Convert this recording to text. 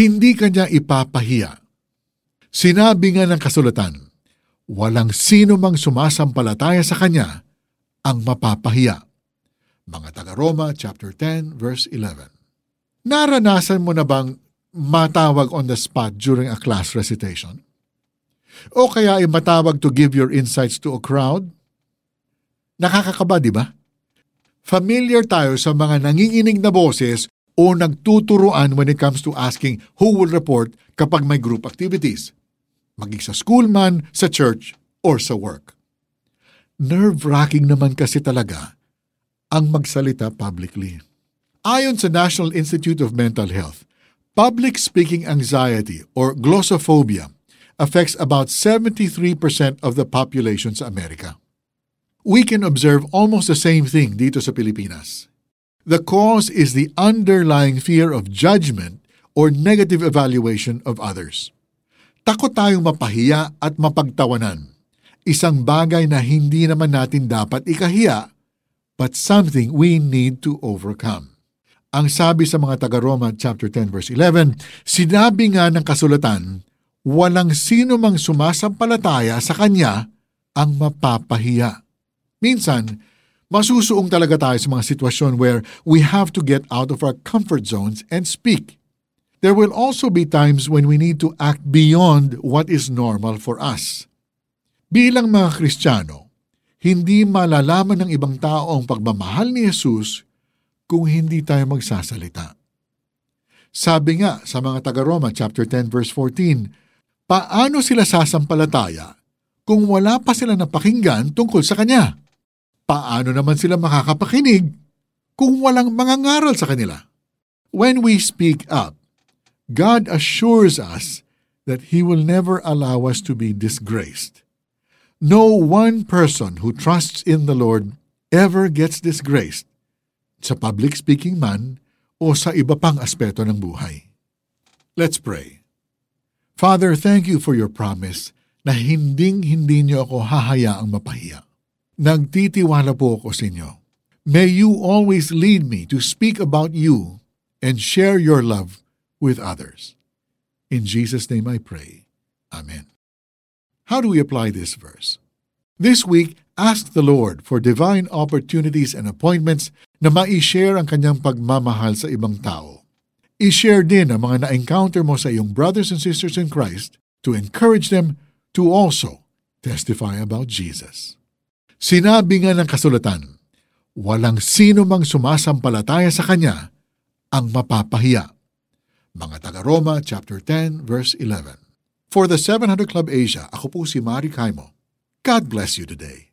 hindi kanya ipapahiya. Sinabi nga ng kasulatan, walang sino mang sumasampalataya sa kanya ang mapapahiya. Mga taga-Roma chapter 10 verse 11. Naranasan mo na bang matawag on the spot during a class recitation? O kaya ay matawag to give your insights to a crowd? Nakakakaba, di ba? Familiar tayo sa mga nanginginig na boses o nagtuturuan when it comes to asking who will report kapag may group activities maging sa school man, sa church, or sa work. Nerve-wracking naman kasi talaga ang magsalita publicly. Ayon sa National Institute of Mental Health, public speaking anxiety or glossophobia affects about 73% of the population sa Amerika. We can observe almost the same thing dito sa Pilipinas. The cause is the underlying fear of judgment or negative evaluation of others. Takot tayong mapahiya at mapagtawanan. Isang bagay na hindi naman natin dapat ikahiya, but something we need to overcome. Ang sabi sa mga taga-Roma chapter 10 verse 11, sinabi nga ng kasulatan, walang sino mang sumasampalataya sa kanya ang mapapahiya. Minsan, masusuong talaga tayo sa mga sitwasyon where we have to get out of our comfort zones and speak. There will also be times when we need to act beyond what is normal for us. Bilang mga Kristiyano, hindi malalaman ng ibang tao ang pagmamahal ni Jesus kung hindi tayo magsasalita. Sabi nga sa mga taga-Roma chapter 10 verse 14, paano sila sasampalataya kung wala pa sila napakinggan tungkol sa Kanya? Paano naman sila makakapakinig kung walang mangangaral sa kanila? When we speak up, God assures us that He will never allow us to be disgraced. No one person who trusts in the Lord ever gets disgraced, sa public speaking man o sa iba pang aspeto ng buhay. Let's pray. Father, thank you for your promise na hinding-hindi niyo ako hahayaang mapahiya. Nagtitiwala po ako sa inyo. May you always lead me to speak about you and share your love with others. In Jesus' name I pray. Amen. How do we apply this verse? This week, ask the Lord for divine opportunities and appointments na ma-share ang kanyang pagmamahal sa ibang tao. I-share din ang mga na-encounter mo sa iyong brothers and sisters in Christ to encourage them to also testify about Jesus. Sinabi nga ng kasulatan, walang sino mang sumasampalataya sa Kanya ang mapapahiya. Mga taga-Roma, chapter 10, verse 11. For the 700 Club Asia, ako po si Mari Kaimo. God bless you today.